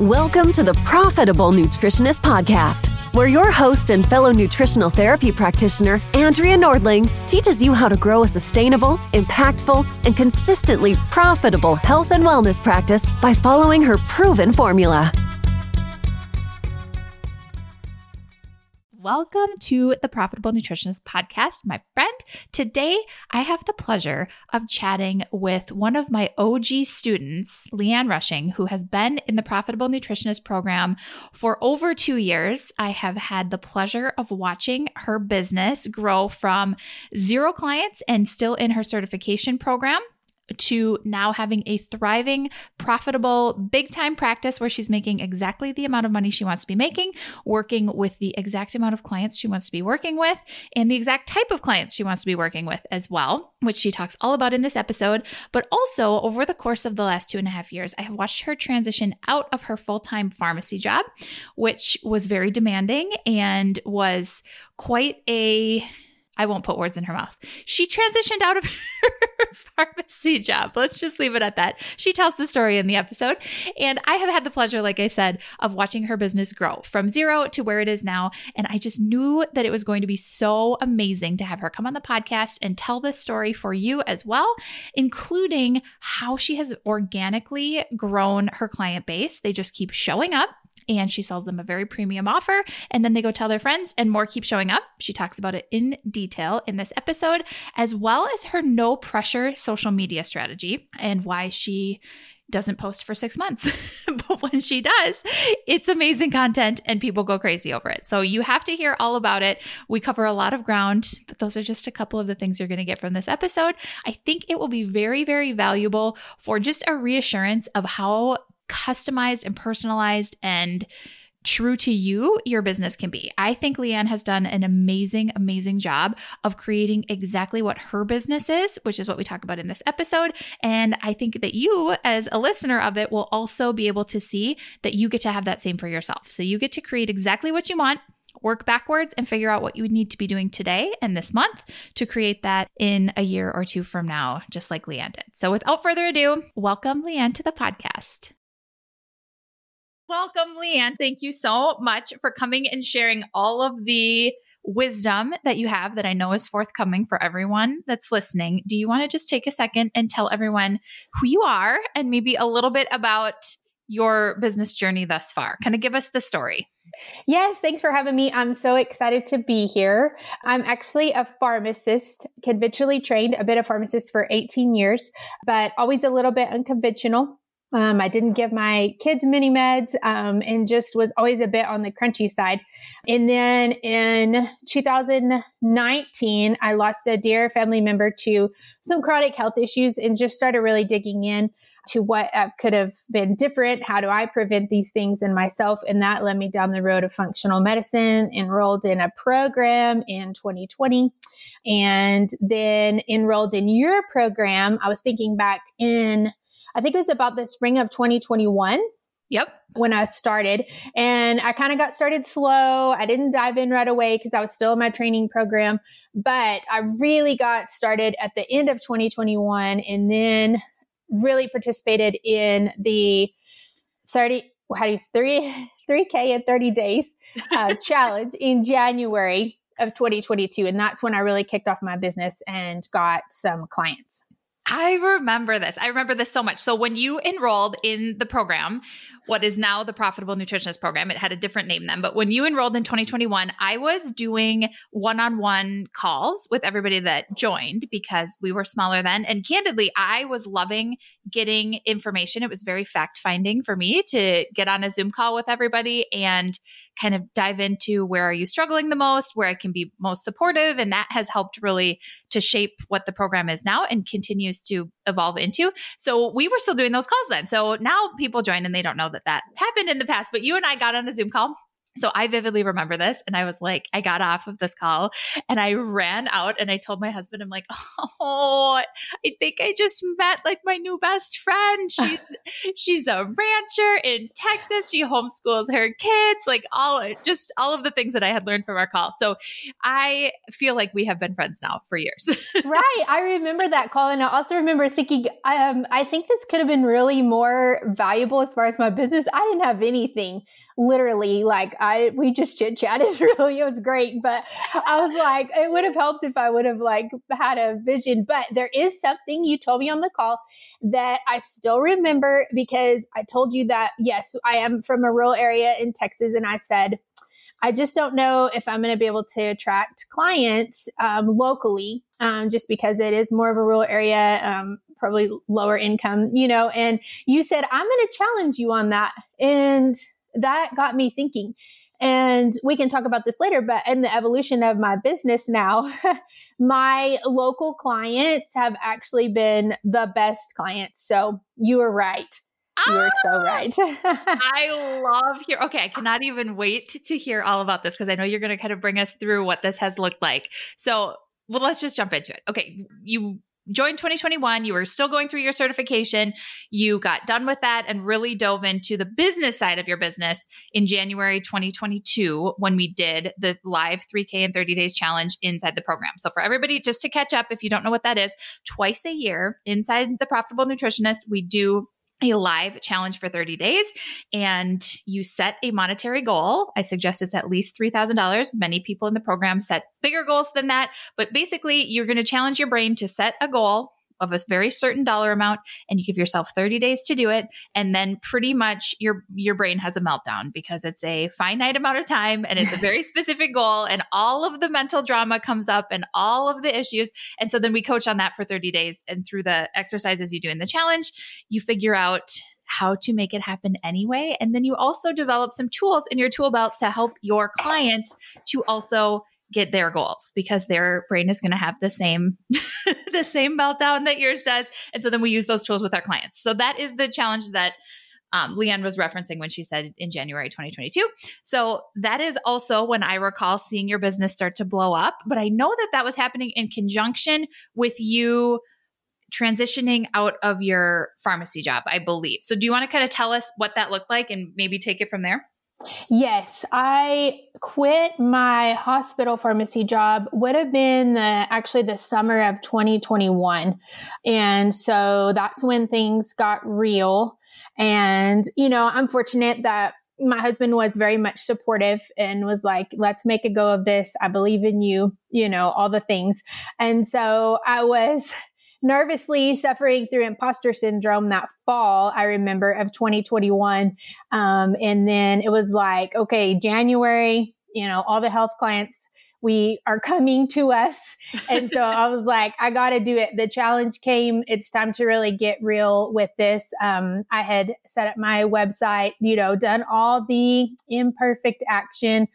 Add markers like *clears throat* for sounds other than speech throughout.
Welcome to the Profitable Nutritionist Podcast, where your host and fellow nutritional therapy practitioner, Andrea Nordling, teaches you how to grow a sustainable, impactful, and consistently profitable health and wellness practice by following her proven formula. Welcome to the Profitable Nutritionist Podcast, my friend. Today, I have the pleasure of chatting with one of my OG students, Leigh Anne Rushing, who has been in the Profitable Nutritionist program for over two years. I have had the pleasure of watching her business grow from zero clients and still in her certification program to now having a thriving, profitable, big time practice where she's making exactly the amount of money she wants to be making, working with the exact amount of clients she wants to be working with, and the exact type of clients she wants to be working with as well, which she talks all about in this episode. But also, over the course of the last two and a half years, I have watched her transition out of her full time pharmacy job, which was very demanding and was quite a I won't put words in her mouth. She transitioned out of *laughs* her pharmacy job. Let's just leave it at that. She tells the story in the episode. And I have had the pleasure, like I said, of watching her business grow from zero to where it is now. And I just knew that it was going to be so amazing to have her come on the podcast and tell this story for you as well, including how she has organically grown her client base. They just keep showing up and she sells them a very premium offer. And then they go tell their friends, and more keep showing up. She talks about it in detail in this episode, as well as her no pressure social media strategy and why she doesn't post for six months. *laughs* but when she does, it's amazing content and people go crazy over it. So you have to hear all about it. We cover a lot of ground, but those are just a couple of the things you're going to get from this episode. I think it will be very, very valuable for just a reassurance of how customized and personalized and true to you your business can be. I think Leigh Anne has done an amazing, amazing job of creating exactly what her business is, which is what we talk about in this episode. And I think that you, as a listener of it, will also be able to see that you get to have that same for yourself. So you get to create exactly what you want. Work backwards and figure out what you need to be doing today and this month to create that in a year or two from now, just like Leigh Anne did. So, without further ado, welcome Leigh Anne to the podcast. Welcome, Leigh Anne. Thank you so much for coming and sharing all of the wisdom that you have that I know is forthcoming for everyone that's listening. Do you want to just take a second and tell everyone who you are and maybe a little bit about your business journey thus far? Kind of give us the story. Yes, thanks for having me. I'm so excited to be here. I'm actually a pharmacist, conventionally trained, a bit of pharmacist for 18 years, but always a little bit unconventional. Um, I didn't give my kids mini meds um, and just was always a bit on the crunchy side. And then in 2019, I lost a dear family member to some chronic health issues and just started really digging in to what uh, could have been different. How do I prevent these things in myself? And that led me down the road of functional medicine, enrolled in a program in 2020, and then enrolled in your program. I was thinking back in I think it was about the spring of 2021. Yep. When I started, and I kind of got started slow. I didn't dive in right away because I was still in my training program, but I really got started at the end of 2021 and then really participated in the 30, how do you, three, 3K in 30 days uh, *laughs* challenge in January of 2022. And that's when I really kicked off my business and got some clients. I remember this. I remember this so much. So when you enrolled in the program, what is now the Profitable Nutritionist Program, it had a different name then, but when you enrolled in 2021, I was doing one-on-one calls with everybody that joined because we were smaller then. And candidly, I was loving getting information. It was very fact-finding for me to get on a Zoom call with everybody and kind of dive into where are you struggling the most, where I can be most supportive. And that has helped really to shape what the program is now and continues to evolve into. So we were still doing those calls then. So now people join and they don't know that that happened in the past, but you and I got on a Zoom call So I vividly remember this. And I was like, I got off of this call and I ran out and I told my husband, I'm like, *laughs* oh, I think I just met like my new best friend. *laughs* She's she's a rancher in Texas. She homeschools her kids, like all just all of the things that I had learned from our call. So I feel like we have been friends now for years. *laughs* right. I remember that call. And I also remember thinking, um, I think this could have been really more valuable as far as my business. I didn't have anything literally like I we just chit chatted *laughs* really. It was great. But I was like, it would have helped if I would have like had a vision. But there is something you told me on the call that I still remember because I told you that yes, I am from a rural area in Texas and I said I just don't know if I'm going to be able to attract clients um, locally, um, just because it is more of a rural area, um, probably lower income, you know. And you said, I'm going to challenge you on that. And that got me thinking. And we can talk about this later, but in the evolution of my business now, *laughs* my local clients have actually been the best clients. So you were right. You are so ah! right. *laughs* I love hear. Okay, I cannot even wait to, to hear all about this because I know you're going to kind of bring us through what this has looked like. So, well, let's just jump into it. Okay, you joined 2021, you were still going through your certification. You got done with that and really dove into the business side of your business in January 2022 when we did the live 3K in 30 days challenge inside the program. So, for everybody, just to catch up, if you don't know what that is, twice a year inside the Profitable Nutritionist, we do a live challenge for 30 days and you set a monetary goal. I suggest it's at least $3,000. Many people in the program set bigger goals than that, but basically you're going to challenge your brain to set a goal of a very certain dollar amount and you give yourself 30 days to do it and then pretty much your your brain has a meltdown because it's a finite amount of time and it's a very *laughs* specific goal and all of the mental drama comes up and all of the issues and so then we coach on that for 30 days and through the exercises you do in the challenge you figure out how to make it happen anyway and then you also develop some tools in your tool belt to help your clients to also get their goals because their brain is going to have the same *laughs* the same meltdown that yours does. And so then we use those tools with our clients. So that is the challenge that um, leigh anne was referencing when she said in january 2022 so that is also when i recall seeing your business start to blow up but i know that that was happening in conjunction with you transitioning out of your pharmacy job i believe. So do you want to kind of tell us what that looked like and maybe take it from there Yes, I quit my hospital pharmacy job would have been the, actually the summer of 2021. And so that's when things got real. And, you know, I'm fortunate that my husband was very much supportive and was like, let's make a go of this. I believe in you, you know, all the things. And so I was nervously suffering through imposter syndrome that fall, I remember, of 2021. Um, and then it was like, okay, January, you know, all the health clients we are coming to us. *laughs* And so I was like, I got to do it. The challenge came. It's time to really get real with this. Um, I had set up my website, you know, done all the imperfect action,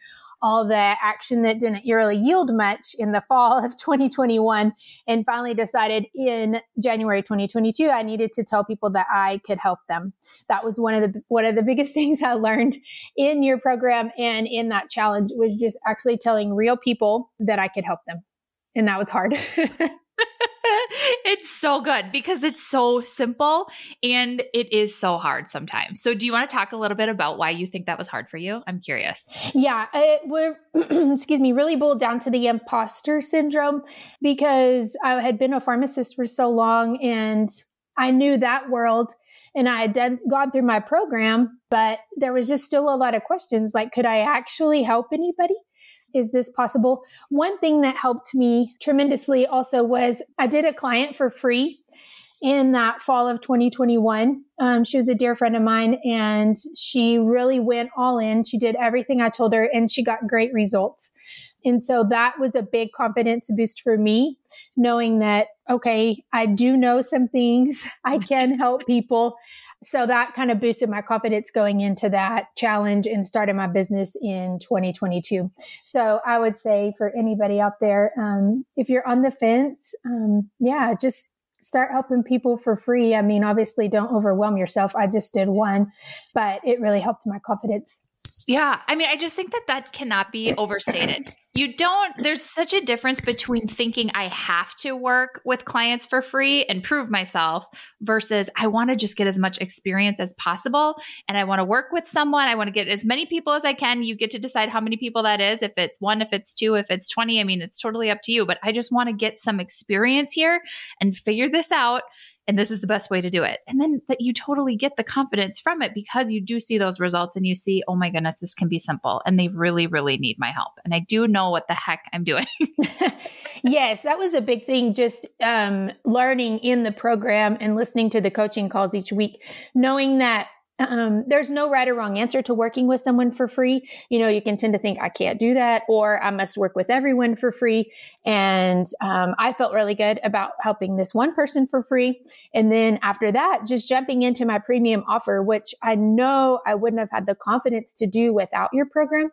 all the action that didn't really yield much in the fall of *laughs* 2021 and finally decided in January 2022 I needed to tell people that I could help them. That was one of the one of the biggest *laughs* things I learned in your program and in that challenge was just actually telling real people that I could help them. And that was hard. *laughs* *laughs* it's so good because it's so simple and it is so hard sometimes. So, do you want to talk a little bit about why you think that was hard for you? I'm curious. Yeah, it would, *clears throat* excuse me, really boiled down to the imposter syndrome because I had been a pharmacist for so long and I knew that world and I had done, gone through my program, but there was just still a lot of questions like, could I actually help anybody? Is this possible? One thing that helped me tremendously also was I did a client for free in that fall of 2021. Um, she was a dear friend of mine and she really went all in. She did everything I told her and she got great results. And so that was a big confidence boost for me, knowing that, okay, I do know some things. *laughs* I can help people so that kind of boosted my confidence going into that challenge and started my business in 2022. So I would say for anybody out there, um, if you're on the fence, um, yeah, just start helping people for free. I mean, obviously don't overwhelm yourself. I just did one, but it really helped my confidence. Yeah. I mean, I just think that that cannot be overstated. You don't, there's such a difference between thinking I have to work with clients for free and prove myself versus I want to just get as much experience as possible. And I want to work with someone. I want to get as many people as I can. You get to decide how many people that is. If it's one, if it's two, if it's 20. I mean, it's totally up to you. But I just want to get some experience here and figure this out and this is the best way to do it. And then that you totally get the confidence from it because you do see those results and you see, oh my goodness, this can be simple. And they really, really need my help. And I do know what the heck I'm doing. *laughs* yes, that was a big thing. Just um, learning in the program and listening to the coaching calls each week, knowing that um, there's no right or wrong answer to working with someone for free. You know, you can tend to think I can't do that, or I must work with everyone for free. And um, I felt really good about helping this one person for free. And then after that, just jumping into my premium offer, which I know I wouldn't have had the confidence to do without your program.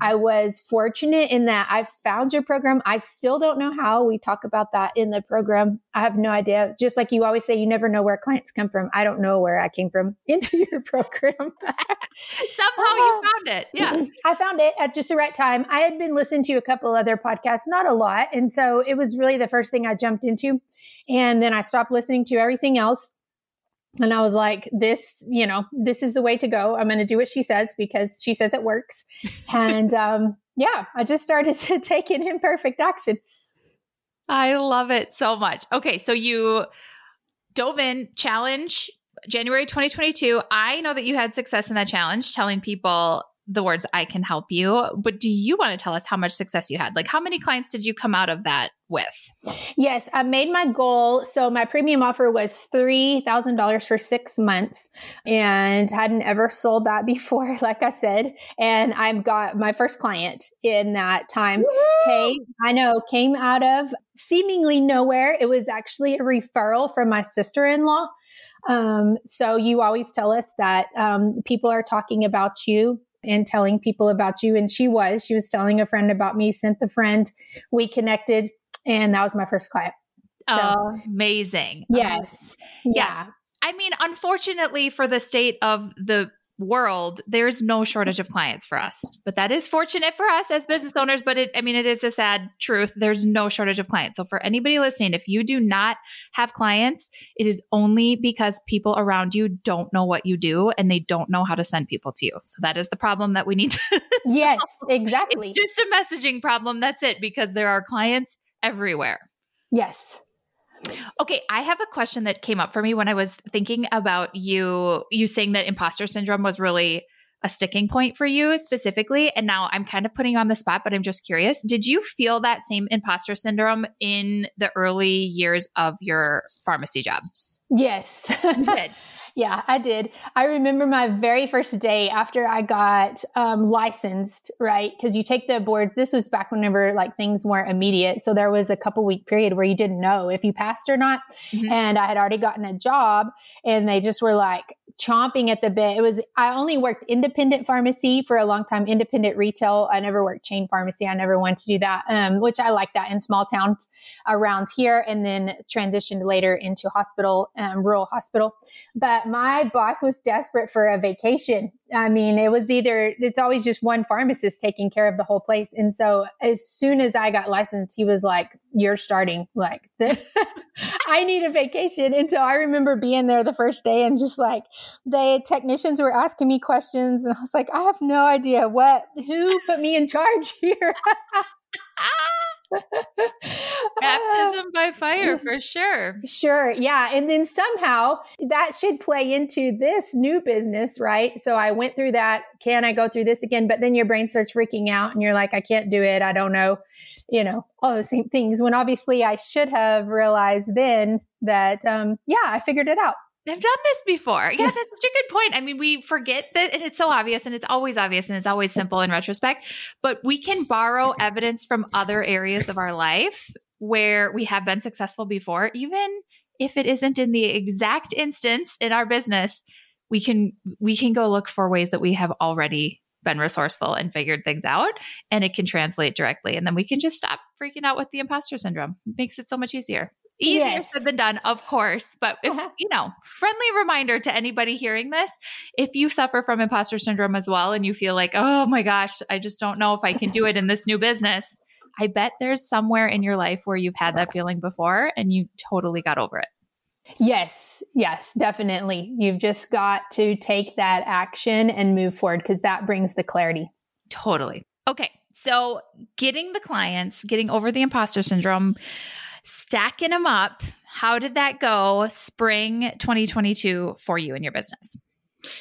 I was fortunate in that I found your program. I still don't know how. We talk about that in the program. I have no idea. Just like you always say, you never know where clients come from. I don't know where I came from *laughs* into your program. *laughs* Somehow you found it. Yeah. *clears throat* I found it at just the right time. I had been listening to a couple other podcasts, not a lot. And so it was really the first thing I jumped into. And then I stopped listening to everything else. And I was like, this, you know, this is the way to go. I'm going to do what she says because she says it works. and *laughs* um, yeah, I just started *laughs* to take it imperfect action. I love it so much. Okay. So you dove in, challenge January 2022, I know that you had success in that challenge telling people the words I can help you, but do you want to tell us how much success you had? Like how many clients did you come out of that with? Yes, I made my goal. So my premium offer was $3,000 for 6 months and hadn't ever sold that *laughs* before like I said, and I've got my first client in that time. Came, I know, came out of seemingly nowhere. It was actually a referral from my sister-in-law um, so you always tell us that um, people are talking about you and telling people about you. And she was, she was telling a friend about me, sent the friend, we connected, and that was my first client. So, oh, amazing. Yes. Amazing. Yeah. Yes. I mean, unfortunately, for the state of the world, there's no shortage of clients for us. But that is fortunate for us as business owners. But it, I mean, it is a sad truth. There's no shortage of clients. So for anybody listening, if you do not have clients, it is only because people around you don't know what you do and they don't know how to send people to you. So that is the problem that we need to. *laughs* yes, exactly. Just a messaging problem. That's it, because there are clients everywhere. Yes. Okay, I have a question that came up for me when I was thinking about you you saying that imposter syndrome was really a sticking point for you specifically and now I'm kind of putting you on the spot but I'm just curious did you feel that same imposter syndrome in the early years of your pharmacy job? Yes. *laughs* did. Yeah, I did. I remember my very first day after I got um, licensed, right? Because you take the boards. This was back whenever like things weren't immediate. So there was a couple week period where you didn't know if you passed or not. Mm-hmm. And I had already gotten a job and they just were like, chomping at the bit. It was, I only worked independent pharmacy for a long time, independent retail. I never worked chain pharmacy. I never wanted to do that, um, which I like that in small towns around here and then transitioned later into hospital, um, rural hospital. But my boss was desperate for a vacation. I mean, it was either, it's always just one pharmacist taking care of the whole place. And so as soon as I got licensed, he was like, you're starting like *laughs* I need a vacation. And so I remember being there the first day and just like the technicians were asking me questions and I was like, I have no idea what, who put me in charge here. *laughs* *laughs* Baptism by fire for sure. Sure. Yeah. And then somehow that should play into this new business, right? So I went through that. Can I go through this again? But then your brain starts freaking out and you're like, I can't do it. I don't know, you know, all the same things. When obviously I should have realized then that, um, yeah, I figured it out. I've done this before. Yeah, that's such a good point. I mean, we forget that and it's so obvious and it's always obvious and it's always simple in retrospect, but we can borrow *laughs* evidence from other areas of our life where we have been successful before, even if it isn't in the exact instance in our business, we can we can go look for ways that we have already been resourceful and figured things out and it can translate directly and then we can just stop freaking out with the imposter syndrome. It makes it so much easier. Easier yes. said than done, of course. But if, uh-huh. you know, friendly reminder to anybody hearing this if you suffer from imposter syndrome as well and you feel like, oh my gosh, I just don't know if I can do it in this new business, I bet there's somewhere in your life where you've had that feeling before and you totally got over it. Yes, yes, definitely. You've just got to take that action and move forward because that brings the clarity. Totally. Okay. So, getting the clients, getting over the imposter syndrome, stacking them up. How did that go spring 2022 for you in your business?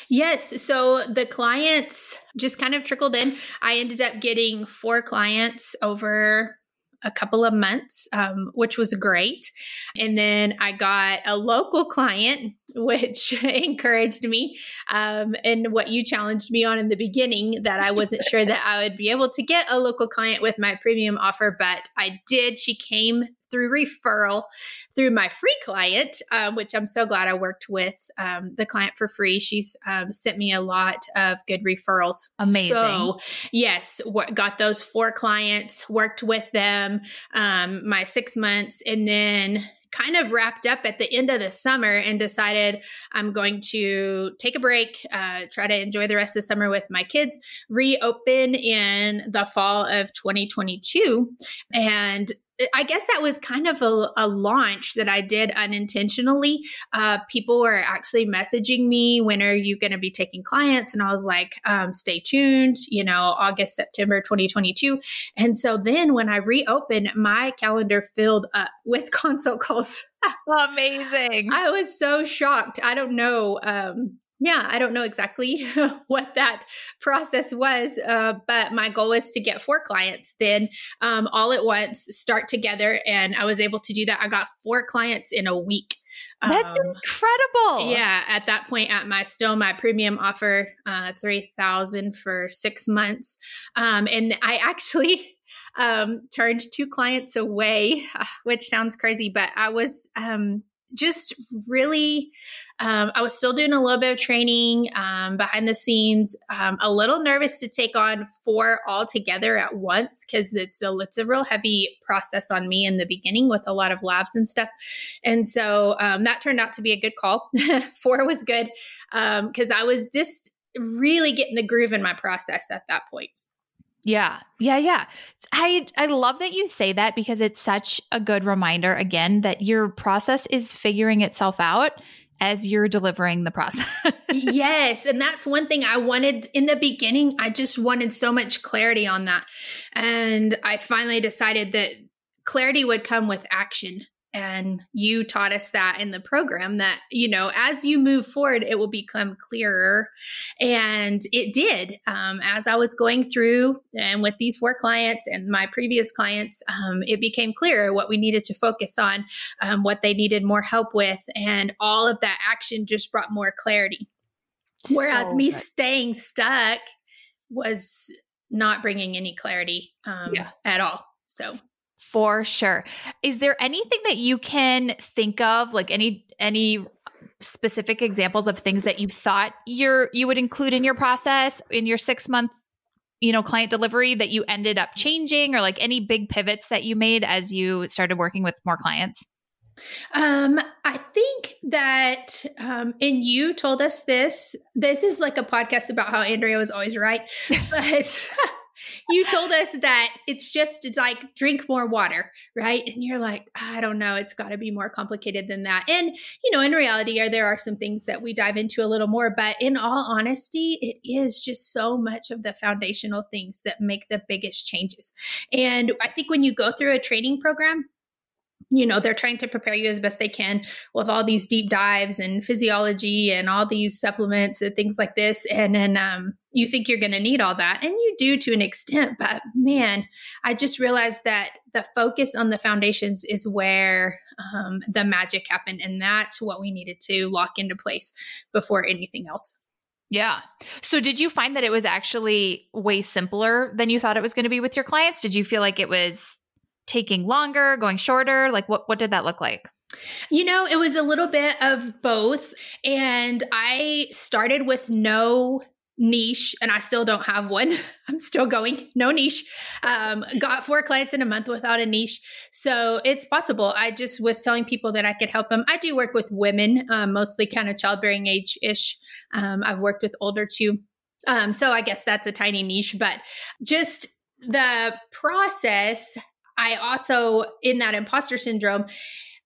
Yes. So the clients just kind of trickled in. I ended up getting four clients over a couple of months, um, which was great. And then I got a local client, *laughs* which *laughs* encouraged me. Um, and what you challenged me on in the beginning, that I wasn't sure that I would be able to get a local client with my premium offer, but I did. She came through referral through my free client, um, which I'm so glad I worked with um, the client for free. She's um, sent me a lot of good referrals. Amazing. So, yes, w- got those four clients, worked with them um, my six months, and then kind of wrapped up at the end of the summer and decided I'm going to take a break, uh, try to enjoy the rest of the summer with my kids, reopen in the fall of 2022. And I guess that was kind of a, a, launch that I did unintentionally. Uh, people were actually messaging me, when are you going to be taking clients? And I was like, um, stay tuned, you know, August, September 2022. And so then when I reopened, my calendar filled up with *laughs* consult calls. Amazing. I was so shocked. I don't know. Um, yeah, I don't know exactly *laughs* what that process was, uh, but my goal was to get four clients then um, all at once, start together. And I was able to do that. I got four clients in a week. That's um, incredible. Yeah, at that point, at my still my premium offer, uh, three thousand for six months, um, and I actually *laughs* um, turned two clients away, *laughs* which sounds crazy, but I was um, just really um, I was still doing a little bit of training um, behind the scenes. Um, a little nervous to take on four all together at once because it's a it's a real heavy process on me in the beginning with a lot of labs and stuff. And so um, that turned out to be a good call. *laughs* four was good because um, I was just really getting the groove in my process at that point. Yeah. Yeah, yeah. I I love that you say that because it's such a good reminder again that your process is figuring itself out as you're delivering the process. *laughs* yes. And that's one thing I wanted in the beginning. I just wanted so much clarity on that. And I finally decided that clarity would come with action. And you taught us that in the program that, you know, as you move forward, it will become clearer. And it did. Um, as I was going through and with these four clients and my previous clients, um, it became clearer what we needed to focus on, um, what they needed more help with. And all of that action just brought more clarity. Whereas so me staying stuck was not bringing any clarity um, yeah. at all. So for sure. Is there anything that you can think of, like any any specific examples of things that you thought you're you would include in your process in your six month you know client delivery that you ended up changing or like any big pivots that you made as you started working with more clients um, I think that, um, and you told us this. This is like a podcast about how Andrea was always right, *laughs* but you told us that it's just it's like drink more water right? And you're like i don't know it's got to be more complicated than that. And you know in reality are there are some things that we dive into a little more but in all honesty it is just so much of the foundational things that make the biggest changes. And i think when you go through a training program you know they're trying to prepare you as best they can with all these deep dives and physiology and all these supplements and things like this and then um, you think you're going to need all that and you do to an extent but man i just realized that the focus on the foundations is where um, the magic happened and that's what we needed to lock into place before anything else yeah. So did you find that it was actually way simpler than you thought it was going to be with your clients? Did you feel like it was taking longer, going shorter? Like what what did that look like? You know, it was a little bit of both. And I started with no niche and I still don't have one. *laughs* I'm still going, no niche. Um, got four clients in a month without a niche. So it's possible. I just was telling people that I could help them. I do work with women, um, mostly kind of childbearing age ish. Um, I've worked with older too. Um, so I guess that's a tiny niche, but just the process. I also, in that imposter syndrome,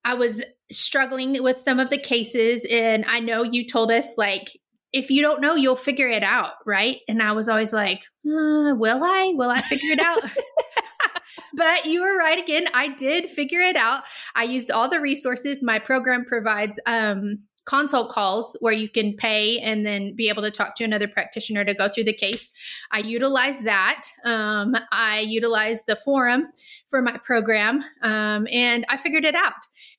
I was struggling with some of the cases. And I know you told us, like, if you don't know, you'll figure it out, right? And I was always like, uh, will I? Will I figure it out? *laughs* but you were right again. I did figure it out. I used all the resources my program provides. Um, consult calls where you can pay and then be able to talk to another practitioner to go through the case. I utilize that. Um, I utilize the forum for my program um, and I figured it out.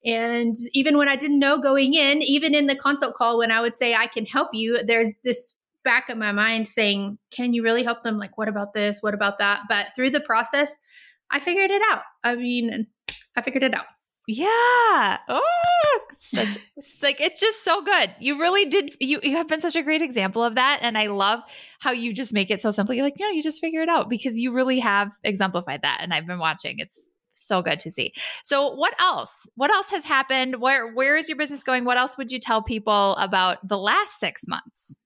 And even when I didn't know going in, even in the consult call, when I would say, I can help you, there's this back of my mind saying, Can you really help them? Like, what about this? What about that? But through the process, I figured it out. I mean, I figured it out. Yeah. Oh, such, like it's just so good. You really did. You you have been such a great example of that, and I love how you just make it so simple. You're like, you know, you just figure it out because you really have exemplified that, and I've been watching. It's so good to see. So, what else? What else has happened? Where where is your business going? What else would you tell people about the last six months?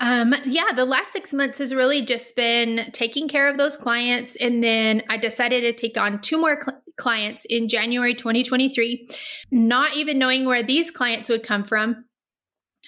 Um, yeah, the last six months has really just been taking care of those clients. And then I decided to take on two more cl- clients in January 2023, not even knowing where these clients would come from.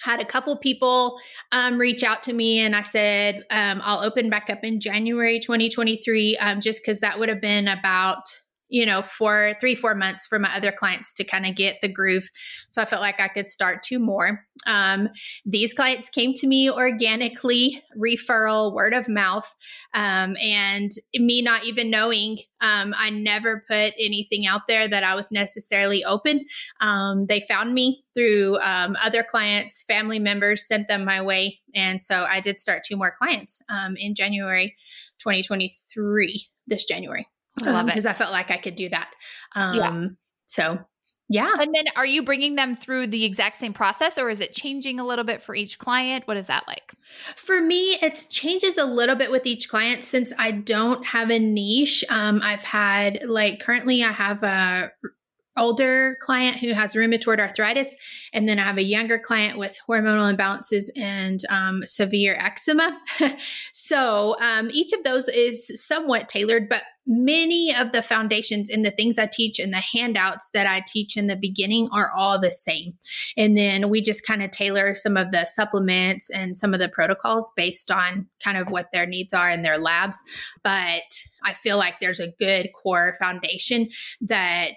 Had a couple people um, reach out to me, and I said, um, I'll open back up in January 2023, um, just because that would have been about you know, for three, four months for my other clients to kind of get the groove. So I felt like I could start two more. Um, these clients came to me organically, referral, word of mouth. Um, and me not even knowing, um, I never put anything out there that I was necessarily open. Um, they found me through um, other clients, family members sent them my way. And so I did start two more clients um, in January 2023, this January. I love um, it because I felt like I could do that. Um, yeah. So, yeah. And then, are you bringing them through the exact same process, or is it changing a little bit for each client? What is that like? For me, it changes a little bit with each client since I don't have a niche. Um, I've had like currently, I have a older client who has rheumatoid arthritis, and then I have a younger client with hormonal imbalances and um, severe eczema. *laughs* so um, each of those is somewhat tailored, but many of the foundations and the things I teach and the handouts that I teach in the beginning are all the same. And then we just kind of tailor some of the supplements and some of the protocols based on kind of what their needs are in their labs. But I feel like there's a good core foundation that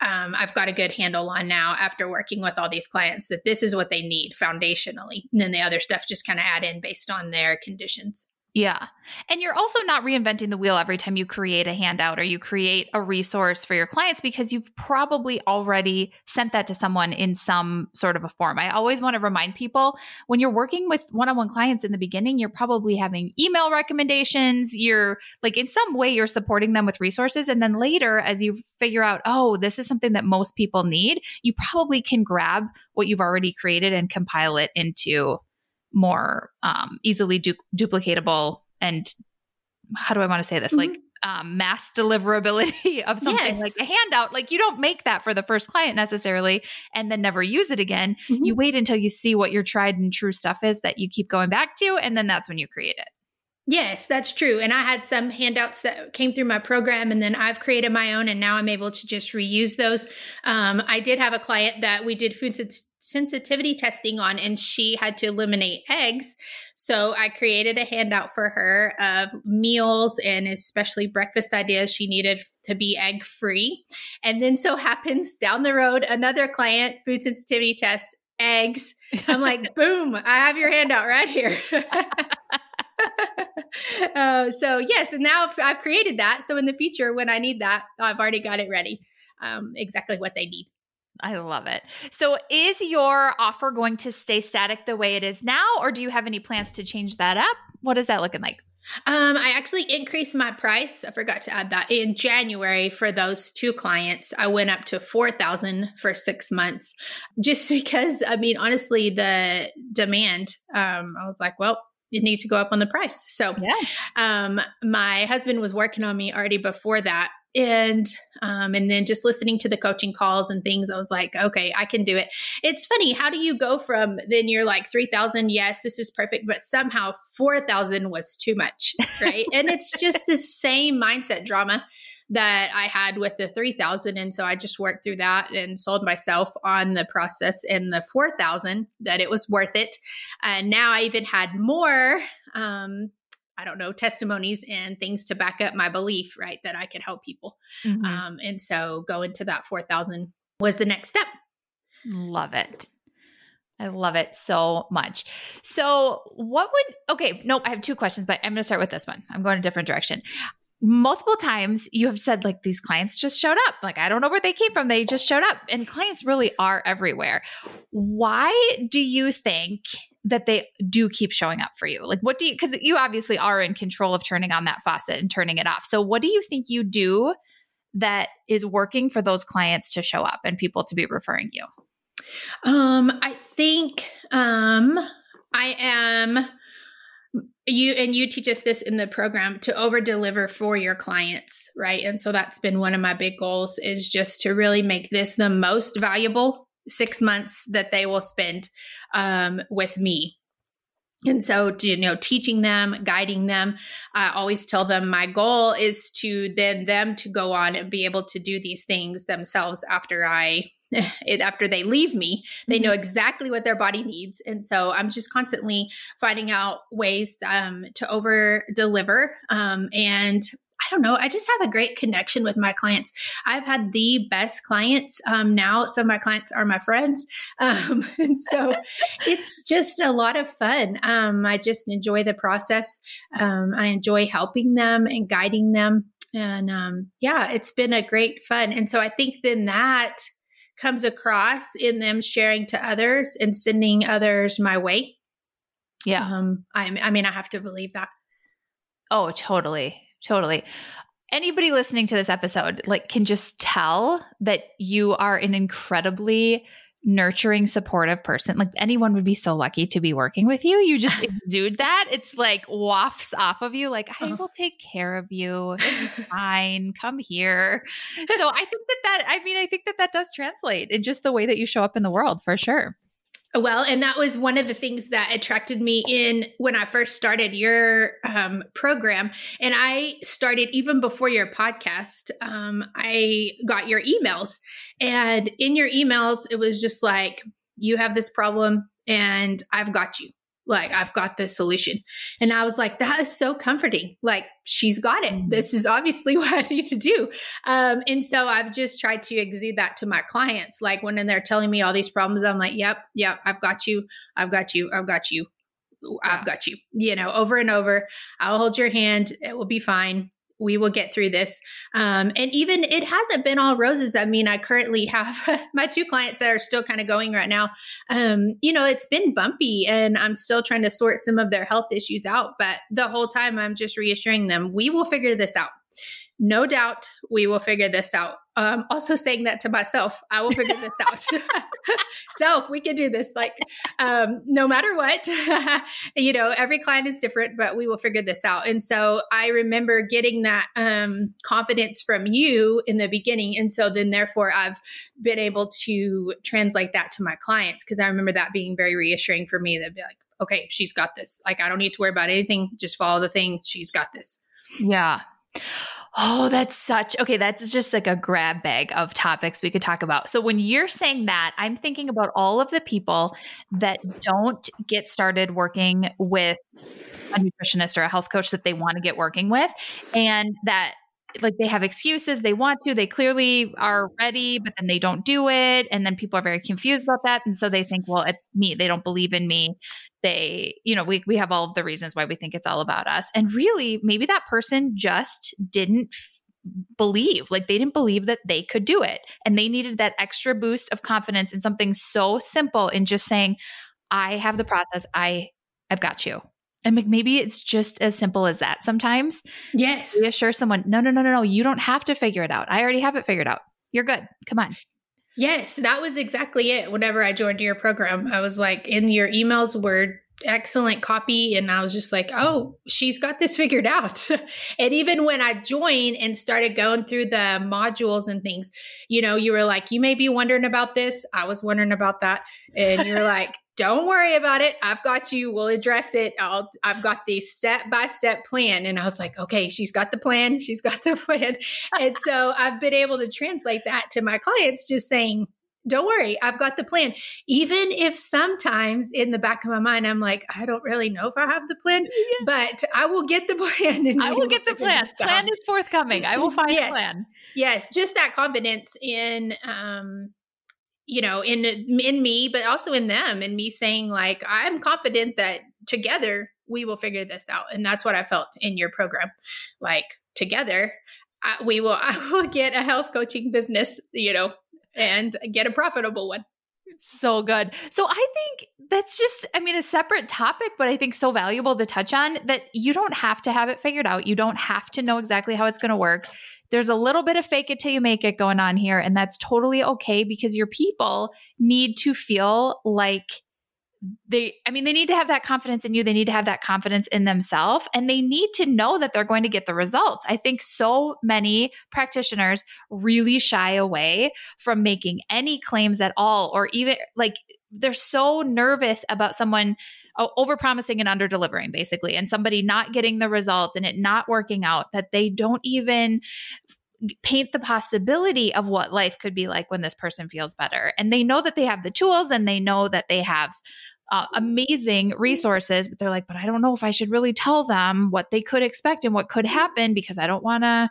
um, I've got a good handle on now after working with all these clients that this is what they need foundationally. And then the other stuff just kind of add in based on their conditions. Yeah. And you're also not reinventing the wheel every time you create a handout or you create a resource for your clients because you've probably already sent that to someone in some sort of a form. I always want to remind people when you're working with one on one clients in the beginning, you're probably having email recommendations. You're like in some way, you're supporting them with resources. And then later, as you figure out, oh, this is something that most people need, you probably can grab what you've already created and compile it into more um, easily du- duplicatable and how do I want to say this? Mm-hmm. Like um, mass *laughs* deliverability of something yes. like a handout. Like you don't make that for the first client necessarily and then never use it again. Mm-hmm. You wait until you see what your tried and true stuff is that you keep going back to, and then that's when you create it. Yes, that's true. And I had some handouts that came through my program, and then I've created my own, and now I'm able to just reuse those. Um, I did have a client that we did food sensitivity testing on, and she had to eliminate eggs. So I created a handout for her of meals and especially breakfast ideas she needed to be egg free. And then so happens down the road, another client, food sensitivity test, eggs. I'm like, *laughs* boom, I have your handout right here. *laughs* uh, so yes, and now I've created that. So in the future, when I need that, I've already got it ready. Um, exactly what they need. I love it. So, is your offer going to stay static the way it is now, or do you have any plans to change that up? What is that looking like? Um, I actually increased my price. I forgot to add that in January for those two clients. I went up to four thousand for six months, just *laughs* because. I mean, honestly, the demand. Um, I was like, well, you need to go up on the price. So, yeah. um, my husband was working on me already before that, and um, and then just listening to the coaching calls and things, I was like, okay, I can do it. It's funny, how do you go from then you're like three thousand, yes, this is perfect, but somehow four thousand was too much, right? and it's just the same mindset drama that I had with the 3000 and so I just worked through that and sold myself on the process in the 4000 that it was worth it. And now I even had more um I don't know, testimonies and things to back up my belief, right, that I could help people. Mm-hmm. Um, and so going to that 4,000 was the next step. Love it. I love it so much. So, what would, okay, nope, I have two questions, but I'm going to start with this one. I'm going a different direction multiple times you have said like these clients just showed up. Like i don't know where they came from. They just showed up. And clients really are everywhere. Why do you think that they do keep showing up for you? Like what do you because you obviously are in control of turning on that faucet and turning it off. So what do you think you do that is working for those clients to show up and people to be referring you? Um i think um i am you and you teach us this in the program to over deliver for your clients right? And so that's been one of my big goals is just to really make this the most valuable six months that they will spend um, with me. And so to, you know teaching them guiding them i always tell them my goal is to then them to go on and be able to do these things themselves after i *laughs* it, after they leave me, they know mm-hmm. exactly what their body needs. And so I'm just constantly finding out ways um, to over deliver. Um, and I don't know. I just have a great connection with my clients. I've had the best clients. Um, now, some of my clients are my friends. *laughs* Um, and so *laughs* it's just a lot of fun. Um, I just enjoy the process. Um, I enjoy helping them and guiding them. And um, yeah, it's been a great fun. And so I think then that comes across in them sharing to others and sending others my way. Yeah. Um, I, I mean, I have to believe that. Oh, totally. Totally. Anybody listening to this episode like can just tell that you are an incredibly nurturing, supportive person. Like anyone would be so lucky to be working with you. You *laughs* just exude that. It's like wafts off of you, like, I uh-huh. will take care of you. *laughs* fine. Come here. So I think that that, I mean, I think that that does translate in just the way that you show up in the world for sure. Well, and that was one of the things that attracted me in when I first started your um, program. And I started even before your podcast. Um, I got your emails, and in your emails, it was just like, you have this problem, and I've got you like I've got the solution. And I was like, that is so comforting. Like she's got it. Mm-hmm. This is obviously *laughs* what I need to do. Um, and so I've just tried to exude that to my clients. Like when they're telling me all these problems, I'm like, yep, yep, I've got you. I've got you. I've got you. I've got you, you know, over and over. I'll hold your hand. It will be fine we will get through this. Um, and even it hasn't been all roses. I mean, I currently have *laughs* my two clients that are still kind of going right now. Um, you know, it's been bumpy and I'm still trying to sort some of their health issues out. But the whole time I'm just reassuring them, we will figure this out no doubt we will figure this out. Um, also saying that to myself, I will figure this out. *laughs* Self, we can do this. Like, um, no matter what, *laughs* you know, every client is different, but we will figure this out. And so I remember getting that um, confidence from you in the beginning. And so then, therefore, I've been able to translate that to my clients because I remember that being very reassuring for me. They'd be like, okay, she's got this. Like, I don't need to worry about anything. Just follow the thing. She's got this. Yeah. Oh, that's such okay. That's just like a grab bag of topics we could talk about. So, when you're saying that, I'm thinking about all of the people that don't get started working with a nutritionist or a health coach that they want to get working with, and that like they have excuses they want to they clearly are ready but then they don't do it and then people are very confused about that and so they think well it's me they don't believe in me they you know we, we have all of the reasons why we think it's all about us and really maybe that person just didn't believe like they didn't believe that they could do it and they needed that extra boost of confidence in something so simple in just saying i have the process i i've got you and like maybe it's just as simple as that sometimes. Yes. Reassure someone no no no no no you don't have to figure it out. I already have it figured out. You're good. Come on. Yes, that was exactly it. Whenever I joined your program, I was like, in your emails were excellent copy and i was just like oh she's got this figured out. *laughs* And even when i joined and started going through the modules and things you know you were like you may be wondering about this. I was wondering about that. And you're *laughs* like don't worry about it i've got you we'll address it i'll i've got the step by step plan and i was like okay she's got the plan *laughs* she's got the plan and so i've been able to translate that to my clients just saying don't worry, I've got the plan. Even if sometimes in the back of my mind, I'm like, I don't really know if I have the plan, but I will get the *laughs* plan. And I will get the plan. Plan is forthcoming. I will find yes. a plan. Yes, just that confidence in, um, you know, in in me, but also in them, and me saying like, I'm confident that together we will figure this out, and that's what I felt in your program. Like together, I, we will. *laughs* I will get a health coaching business. You know, and get a profitable one. So good. So I think that's just, I mean, a separate topic, but I think so valuable to touch on that you don't have to have it figured out. You don't have to know exactly how it's going to work. There's a little bit of fake it till you make it going on here, and that's totally okay because your people need to feel like they i mean they need to have that confidence in you. They need to have that confidence in themselves and they need to know that they're going to get the results. I think so many practitioners really shy away from making any claims at all or even like they're so nervous about someone over promising and under delivering basically and somebody not getting the results and it not working out that they don't even paint the possibility of what life could be like when this person feels better. And they know that they have the tools and they know that they have uh, amazing resources, but they're like, but I don't know if I should really tell them what they could expect and what could happen because I don't want to,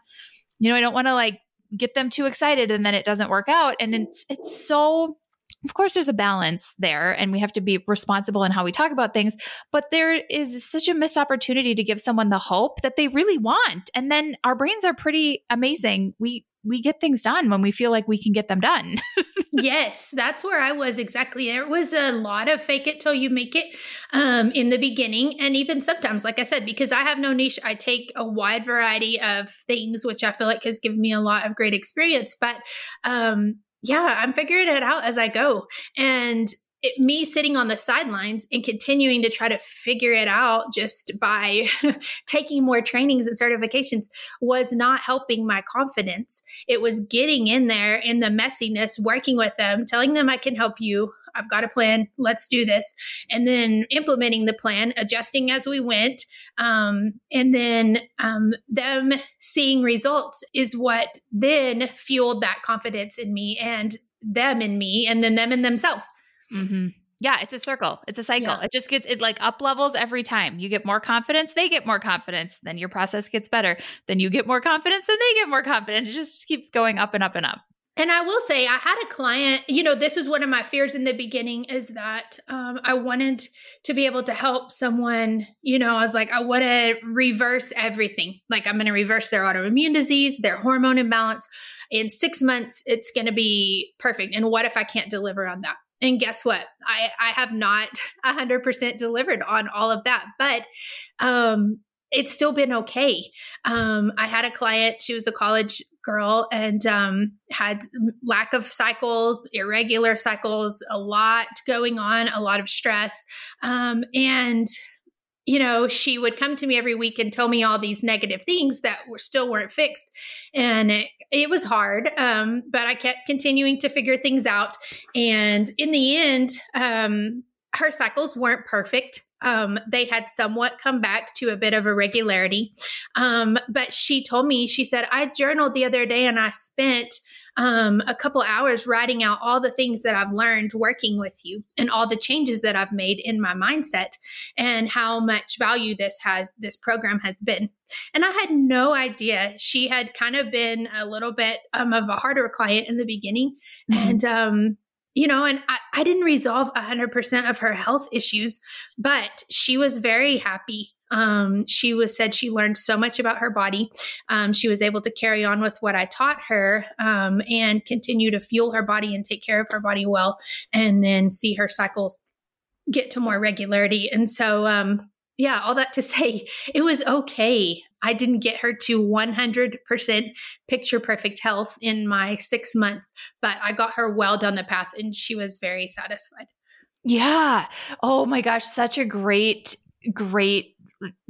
you know, I don't want to like get them too excited and then it doesn't work out. And it's, it's so, of course, there's a balance there and we have to be responsible in how we talk about things, but there is such a missed opportunity to give someone the hope that they really want. And then our brains are pretty amazing. We, we get things done when we feel like we can get them done. *laughs* yes, that's where I was exactly. There was a lot of fake it till you make it um, in the beginning. And even sometimes, like I said, because I have no niche, I take a wide variety of things, which I feel like has given me a lot of great experience. But um, yeah, I'm figuring it out as I go. And it, me sitting on the sidelines and continuing to try to figure it out just by *laughs* taking more trainings and certifications was not helping my confidence. It was getting in there in the messiness, working with them, telling them I can help you. I've got a plan. Let's do this. And then implementing the plan, adjusting as we went. Um, and then um, them seeing results is what then fueled that confidence in me and them in me, and then them in themselves. Mm-hmm. Yeah, it's a circle. It's a cycle. Yeah. It just gets it like up levels every time. You get more confidence, they get more confidence, then your process gets better. Then you get more confidence, then they get more confidence. It just keeps going up and up and up. And I will say, I had a client, you know, this was one of my fears in the beginning is that um, I wanted to be able to help someone, you know, I was like, I want to reverse everything. Like, I'm going to reverse their autoimmune disease, their hormone imbalance. In six months, it's going to be perfect. And what if I can't deliver on that? And guess what? I, I have not *laughs* 100% delivered on all of that, but um, it's still been okay. Um, I had a client, she was a college girl and um, had lack of cycles, irregular cycles, a lot going on, a lot of stress. Um, and you know, she would come to me every week and tell me all these negative things that were still weren't fixed. And it, it was hard, um, but I kept continuing to figure things out. And in the end, um, her cycles weren't perfect. Um, they had somewhat come back to a bit of irregularity. Um, but she told me, she said, I journaled the other day and I spent um, a couple hours writing out all the things that I've learned working with you and all the changes that I've made in my mindset and how much value this has, this program has been. And I had no idea she had kind of been a little bit um, of a harder client in the beginning. Mm-hmm. And, um, you know, and I, I didn't resolve 100% of her health issues, but she was very happy um, she was said she learned so much about her body. Um, she was able to carry on with what I taught her um, and continue to fuel her body and take care of her body well, and then see her cycles get to more regularity. And so, um, yeah, all that to *laughs* say, it was okay. I didn't get her to 100% picture perfect health in my six months, but I got her well down the path and she was very satisfied. Yeah. Oh my gosh, such a great, great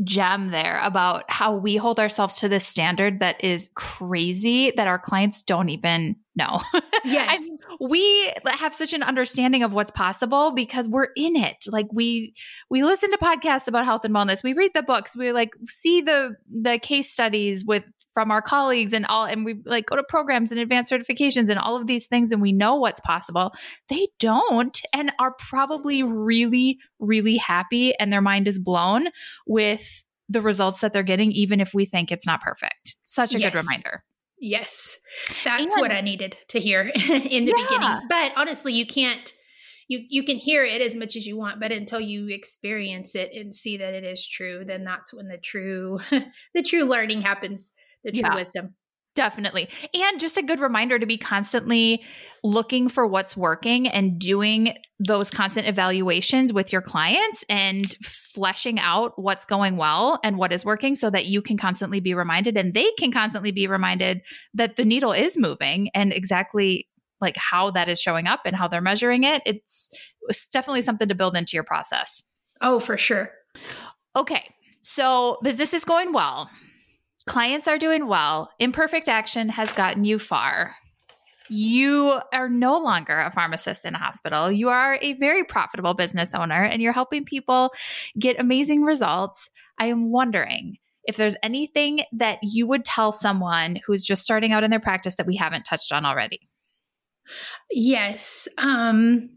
gem there about how we hold ourselves to this standard that is crazy that our clients don't even know. *laughs* Yes. We have such an understanding of what's possible because we're in it. Like we we listen to podcasts about health and wellness. We read the books. We like see the the case studies with from our colleagues and all and we like go to programs and advanced certifications and all of these things and we know what's possible they don't and are probably really really happy and their mind is blown with the results that they're getting even if we think it's not perfect such a yes. good reminder yes that's and, what i needed to hear *laughs* in the yeah. beginning but honestly you can't you you can hear it as much as you want but until you experience it and see that it is true then that's when the true *laughs* the true learning happens the true yeah. wisdom. Definitely. And just a good reminder to be constantly looking for what's working and doing those constant evaluations with your clients and fleshing out what's going well and what is working so that you can constantly be reminded and they can constantly be reminded that the needle is moving and exactly like how that is showing up and how they're measuring it. It's, it's definitely something to build into your process. Oh, for sure. Okay. So business is going well clients are doing well. Imperfect action has gotten you far. You are no longer a pharmacist in a hospital. You are a very profitable business owner and you're helping people get amazing results. I am wondering if there's anything that you would tell someone who's just starting out in their practice that we haven't touched on already. Yes. Um,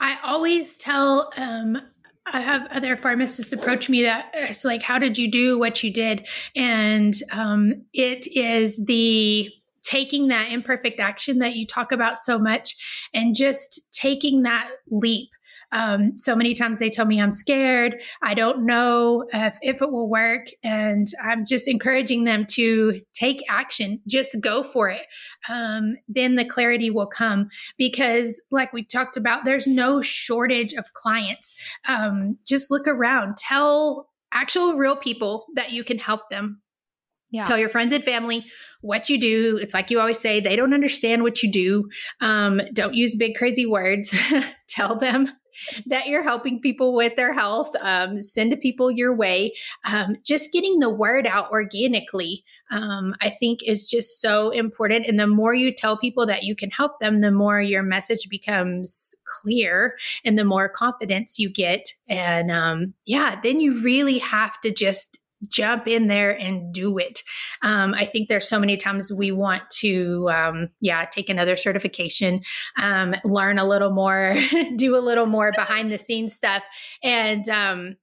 I always tell um, I have other pharmacists approach me that it's like, how did you do what you did? And um, it is the taking that imperfect action that you talk about so much and just taking that leap um, so many times they tell me I'm scared. I don't know if, if it will work. And I'm just encouraging them to take action, just go for it. Um, then the clarity will come because, like we talked about, there's no shortage of clients. Um, just look around, tell actual real people that you can help them. Yeah. Tell your friends and family what you do. It's like you always say, they don't understand what you do. Um, don't use big, crazy words. *laughs* Tell them *laughs* that you're helping people with their health, um, send people your way. Um, just getting the word out organically, um, I think, is just so important. And the more you tell people that you can help them, the more your message becomes clear and the more confidence you get. And um, yeah, then you really have to just jump in there and do it. Um, I think there's so many times we want to, um, yeah, take another certification, um, learn a little more, *laughs* do a little more behind the scenes stuff. And, um,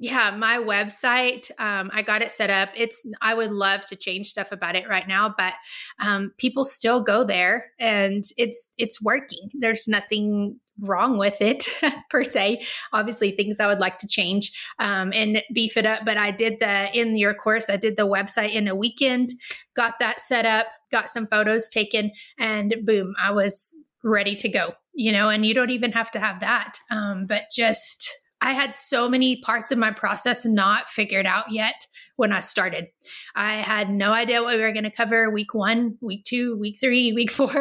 yeah, my website, um, I got it set up. It's, I would love to change stuff about it right now, but um, people still go there and it's, it's working. There's nothing wrong with it *laughs* per se. Obviously, things I would like to change um, and beef it up. But I did the in your course, I did the website in a weekend, got that set up, got some photos taken, and boom, I was ready to go. You know, and you don't even have to have that, um, but just I had so many parts of my process not figured out yet when I started. I had no idea what we were going to cover week one, week two, week three, *laughs* week four.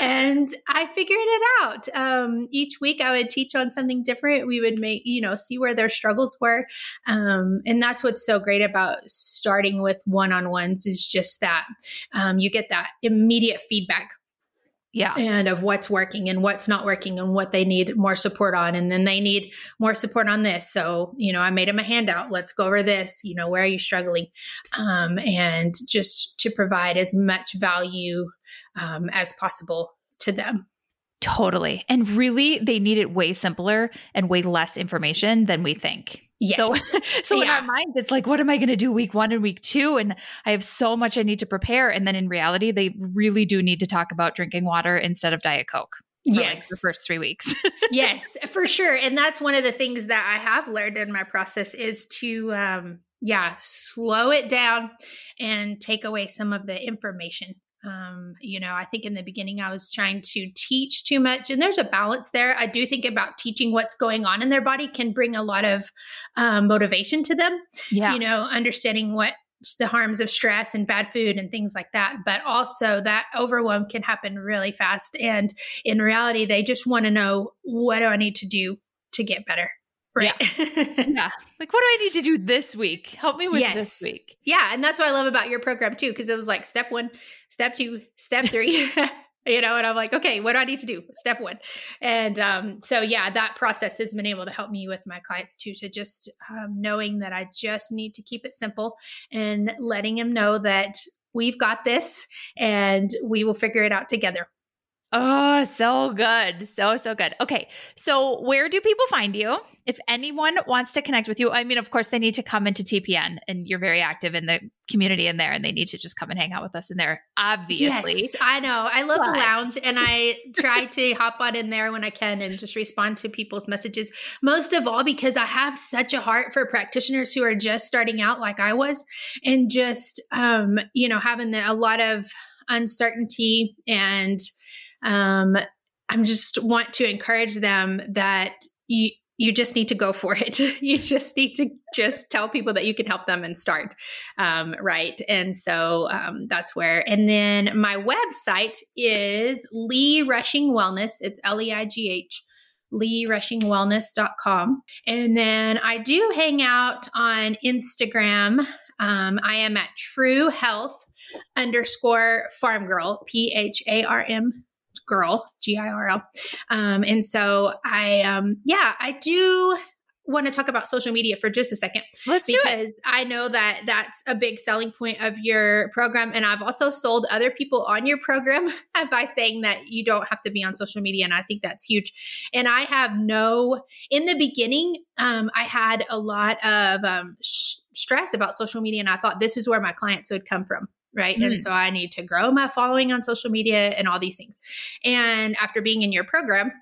and I figured it out. Um, each week I would teach on something different. We would make, you know, see where their struggles were. Um, and that's what's so great about starting with one on ones is just that um, you get that immediate feedback yeah. and of what's working and what's not working and what they need more support on. And then they need more support on this. So you know i made them a handout. Let's go over this. You know where are you struggling? Um, and just to provide as much value um, as possible to them. Totally. And really they need it way simpler and way less information than we think Yes. *laughs* So, so yeah. in our minds, it's like, what am I going to do week one and week two? And I have so much I need to prepare. And then in reality, they really do need to talk about drinking water instead of Diet Coke. yes. Like the first three weeks. *laughs* yes, for sure. And that's one of the things that I have learned in my process is to, um, yeah, slow it down and take away some of the information um, you know, I think in the beginning I was trying to teach too much, and there's a balance there. I do think about teaching what's going on in their body can bring a lot of um, motivation to them. Yeah. You know, understanding what the harms of stress and bad food and things like that. But also that overwhelm can happen really fast. And in reality, they just want to know what do I need to do to get better? Right. Yeah. *laughs* yeah. Like, what do I need to do this week? Help me with yes. this week. Yeah. And that's what I love about your program too, because it was like step one, step two, step three. *laughs* *laughs* you know, and I'm like, okay, what do I need to do? Step one. And um, so, yeah, that process has been able to help me with my clients too, to just um, knowing that I just need to keep it simple and letting them know that we've got this and we will figure it out together. Oh, so good. So, so good. Okay. So, where do people find you? If anyone wants to connect with you, I mean, of course, they need to come into TPN and you're very active in the community in there and they need to just come and hang out with us in there, obviously. Yes, I know. I love but. the lounge and I try to hop on in there when I can and just respond to people's messages. Most of all, because I have such a heart for practitioners who are just starting out like I was and just, um, you know, having a lot of uncertainty and, um, I'm just want to encourage them that you you just need to go for it. *laughs* you just need to just tell people that you can help them and start. Um, right. And so um, that's where. And then my website is Leigh Rushing Wellness. It's L E I G H leighrushingwellness.com. And then I do hang out on Instagram. Um, I am at True Health underscore Farm Girl, P H A R M girl, G I R L. Um, and so I, um, yeah, I do want to talk about social media for just a second. Let's because I know that that's a big selling point of your program. And I've also sold other people on your program *laughs* by saying that you don't have to be on social media. And I think that's huge. And I have no, in the beginning, um, I had a lot of um, sh- stress about social media. And I thought this is where my clients would come from right? Mm-hmm. And so I need to grow my following on social media and all these things. And after being in your program,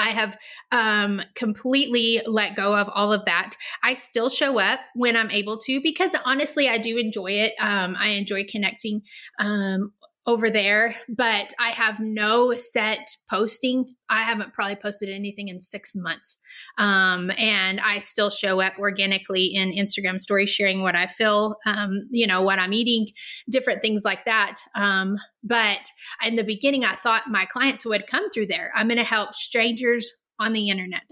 I have um, completely let go of all of that. I still show up when I'm able to because honestly, I do enjoy it. Um, I enjoy connecting um, over there, but I have no set posting. I haven't probably posted anything in six months. Um, and I still show up organically in Instagram stories, sharing what I feel, um, you know, what I'm eating, different things like that. Um, but in the beginning, I thought my clients would come through there. I'm going to help strangers on the internet.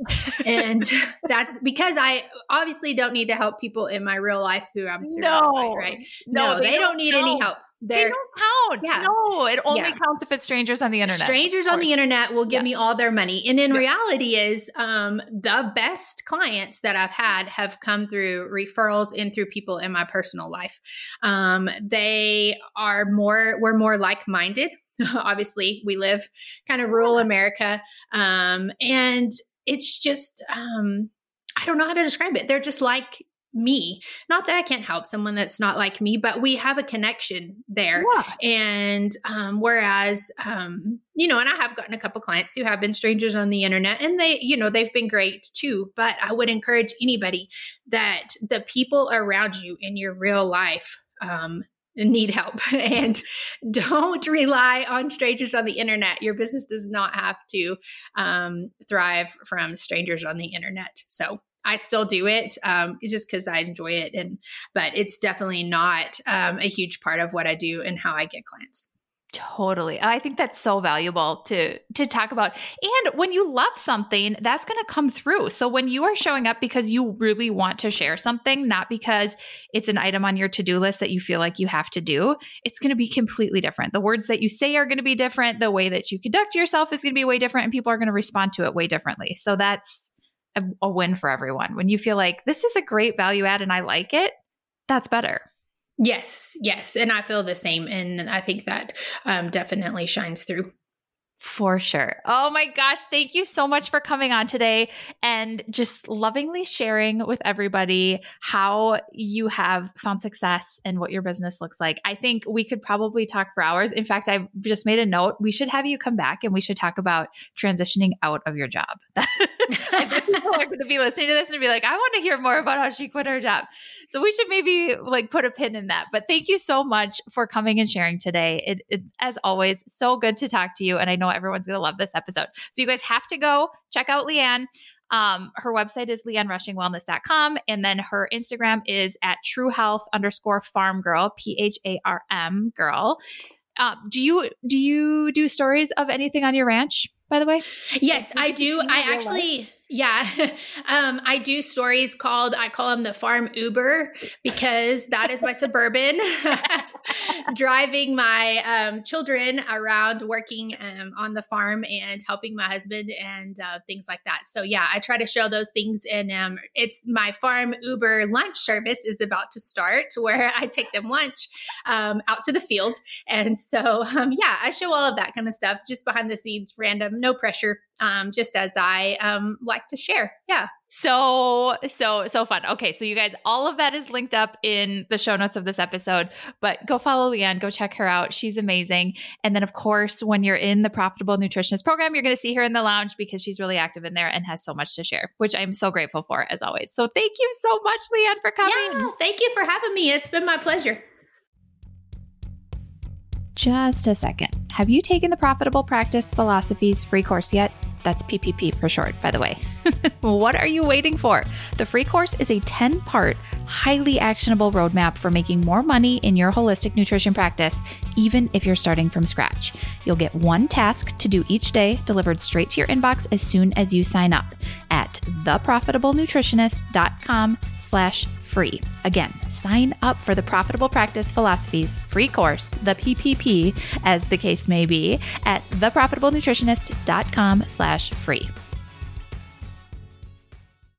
and *laughs* that's because I obviously don't need to help people in my real life who I'm surrounded no, by, right? No, no they, they, don't, don't need any help. They don't count. Yeah. No, it only yeah. counts if it's strangers on the internet. Strangers on the internet will give yeah. me all their money. And in reality is um, the best clients that I've had have come through referrals and through people in my personal life. Um, they are more, we're more like-minded. *laughs* Obviously, we live kind of rural America. Um, and it's just, um, I don't know how to describe it. They're just like me. Not that I can't help someone that's not like me, but we have a connection there. Yeah. And um, whereas, um, you know, and I have gotten a couple clients who have been strangers on the internet and they, you know, they've been great too. But I would encourage anybody that the people around you in your real life, um, need help *laughs* and don't rely on strangers on the internet your business does not have to um, thrive from strangers on the internet so I still do it um, just because I enjoy it, and but it's definitely not um, a huge part of what I do and how I get clients. Totally. I think that's so valuable to to talk about. And when you love something, that's going to come through. So when you are showing up because you really want to share something, not because it's an item on your to-do list that you feel like you have to do, it's going to be completely different. The words that you say are going to be different, the way that you conduct yourself is going to be way different and people are going to respond to it way differently. So that's a, a win for everyone. When you feel like this is a great value add and I like it, that's better. Yes, yes. And I feel the same. And I think that um, definitely shines through. For sure. Oh my gosh. Thank you so much for coming on today and just lovingly sharing with everybody how you have found success and what your business looks like. I think we could probably talk for hours. In fact, I've just made a note. We should have you come back and we should talk about transitioning out of your job. *laughs* people are going to be listening to this and be like, I want to hear more about how she quit her job. So we should maybe like put a pin in that. But thank you so much for coming and sharing today. It, it as always, so good to talk to you. And I know everyone's going to love this episode. So you guys have to go check out Leigh Anne Um, her website is leannerushingwellness.com. And then her Instagram is at true health underscore farm girl, P H A R M girl. Uh, do you do you do stories of anything on your ranch? By the way, yes, I do. I actually. Yeah. *laughs* Um, I do stories called, I call them the farm Uber because that is my suburban *laughs* driving my um, children around working um, on the farm and helping my husband and uh, things like that. So, yeah, I try to show those things. And um, it's my farm Uber lunch service is about to start where I take them lunch um, out to the field. And so, um, yeah, I show all of that kind of stuff just behind the scenes, random, no pressure um, just as I um, like to share. Yeah. So, so, so fun. Okay. So, you guys, all of that is linked up in the show notes of this episode, but go follow Leigh Anne, go check her out. She's amazing. And then, of course, when you're in the Profitable Nutritionist program, you're going to see her in the lounge because she's really active in there and has so much to share, which I'm so grateful for as always. So, thank you so much, Leigh Anne, for coming. Yeah, thank you for having me. It's been my pleasure. Just a second. Have you taken the Profitable Practice Philosophies free course yet? That's PPP for short, by the way. *laughs* what are you waiting for? The free course is a 10 part, highly actionable roadmap for making more money in your holistic nutrition practice, even if you're starting from scratch. You'll get one task to do each day delivered straight to your inbox as soon as you sign up at theprofitablenutritionist.com slash free. Again, sign up for the Profitable Practice Philosophies free course, the PPP, as the case may be, at theprofitablenutritionist.com slash free.